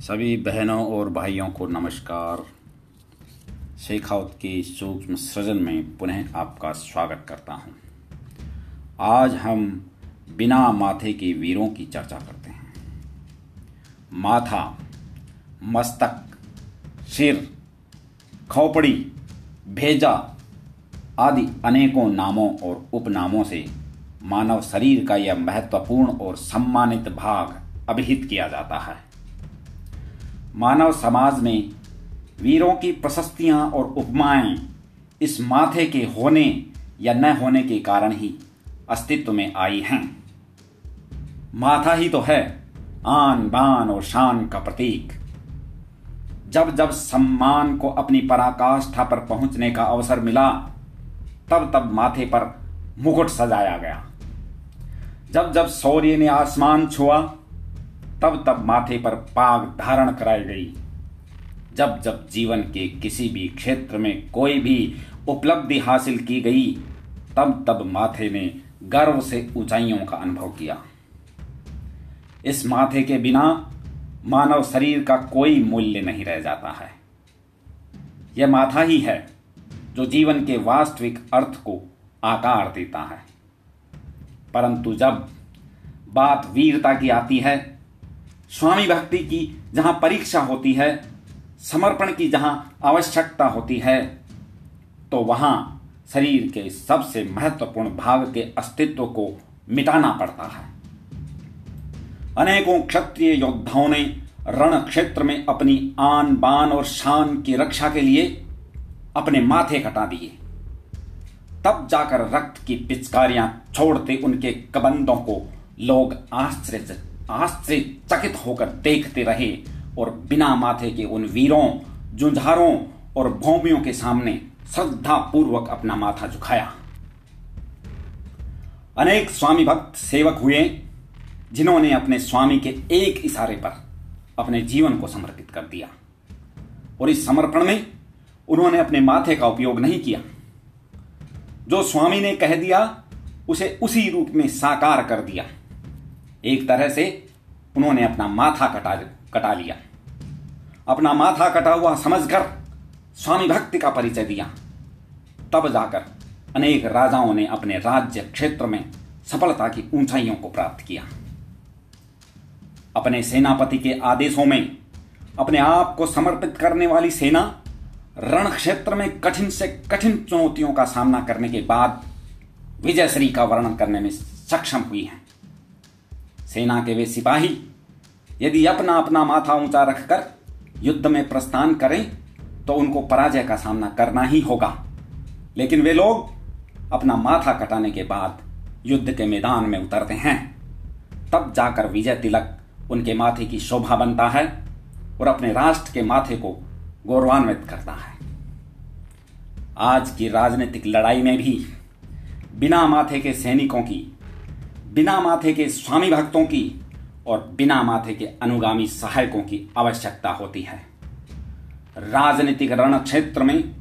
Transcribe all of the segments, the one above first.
सभी बहनों और भाइयों को नमस्कार। शेखावत के सूक्ष्म सृजन में पुनः आपका स्वागत करता हूँ। आज हम बिना माथे के वीरों की चर्चा करते हैं। माथा, मस्तक, सिर, खोपड़ी, भेजा आदि अनेकों नामों और उपनामों से मानव शरीर का यह महत्वपूर्ण और सम्मानित भाग अभिहित किया जाता है। मानव समाज में वीरों की प्रशस्तियाँ और उपमाएँ इस माथे के होने या न होने के कारण ही अस्तित्व में आई हैं। माथा ही तो है आन बान और शान का प्रतीक। जब जब सम्मान को अपनी पराकाष्ठा पर पहुँचने का अवसर मिला, तब तब माथे पर मुकुट सजाया गया। जब जब सौर्य ने आसमान छुआ तब तब माथे पर पाग धारण कराई गई। जब जब जीवन के किसी भी क्षेत्र में कोई भी उपलब्धि हासिल की गई, तब तब माथे ने गर्व से ऊंचाइयों का अनुभव किया। इस माथे के बिना मानव शरीर का कोई मूल्य नहीं रह जाता है। यह माथा ही है जो जीवन के वास्तविक अर्थ को आकार देता है। परंतु जब बात वीरता की आती है स्वामी भक्ति की जहाँ परीक्षा होती है, समर्पण की जहाँ आवश्यकता होती है तो वहाँ शरीर के सबसे महत्वपूर्ण भाग के अस्तित्व को मिटाना पड़ता है। अनेकों क्षत्रिय योद्धाओं ने रण क्षेत्र में अपनी आन बान और शान की रक्षा के लिए अपने माथे कटा दिए। तब जाकर रक्त की पिचकारियाँ छोड़ते उनके कबंदों को लोग आश्चर्य आश्चर्यचकित होकर देखते रहे और बिना माथे के उन वीरों जुंझारों और भौमियों के सामने श्रद्धा पूर्वक अपना माथा झुकाया। अनेक स्वामी भक्त सेवक हुए, जिन्होंने अपने स्वामी के एक इशारे पर अपने जीवन को समर्पित कर दिया। और इस समर्पण में उन्होंने अपने माथे का उपयोग नहीं किया। जो स्वामी ने कह दिया, उसे उसी रूप में साकार कर दिया। एक तरह से उन्होंने अपना माथा कटा कटा लिया। अपना माथा कटा हुआ समझकर स्वामी भक्ति का परिचय दिया। तब जाकर अनेक राजाओं ने अपने राज्य क्षेत्र में सफलता की ऊंचाइयों को प्राप्त किया। अपने सेनापति के आदेशों में अपने आप को समर्पित करने वाली सेना रण क्षेत्र में कठिन से कठिन चुनौतियों का सामना करने के बाद विजयश्री का वर्णन करने में सक्षम हुई है। सेना के वे सिपाही, यदि अपना अपना माथा ऊँचा रखकर युद्ध में प्रस्थान करें तो उनको पराजय का सामना करना ही होगा। लेकिन वे लोग अपना माथा कटाने के बाद युद्ध के मैदान में उतरते हैं। तब जाकर विजय तिलक उनके माथे की शोभा बनता है और अपने राष्ट्र के माथे को गौरवान्वित करता है। आज की राजनीतिक लड़ाई में भी बिना माथे के सैनिकों की बिना माथे के स्वामी भक्तों की और बिना माथे के अनुगामी सहायकों की आवश्यकता होती है। राजनीतिक रण क्षेत्र में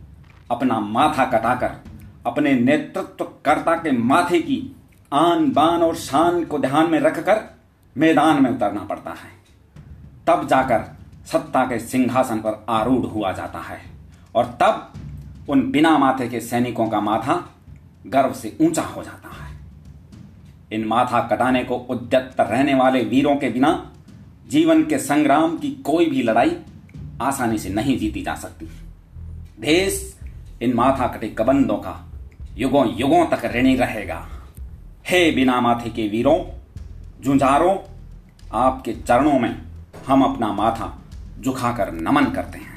अपना माथा कटाकर, अपने नेतृत्वकर्ता के माथे की आन बान और शान को ध्यान में रखकर मैदान में उतरना पड़ता है। तब जाकर सत्ता के सिंहासन पर आरूढ़ हुआ जाता है और तब उन बिना माथे के सैनिकों का माथा गर्व से ऊँचा हो जाता है। इन माथा कटाने को उद्यत रहने वाले वीरों के बिना जीवन के संग्राम की कोई भी लड़ाई आसानी से नहीं जीती जा सकती। देश इन माथा कटे कबंदों का युगों युगों तक ऋणी रहेगा। हे बिना माथे के वीरों जुंझारों आपके चरणों में हम अपना माथा झुकाकर नमन करते हैं।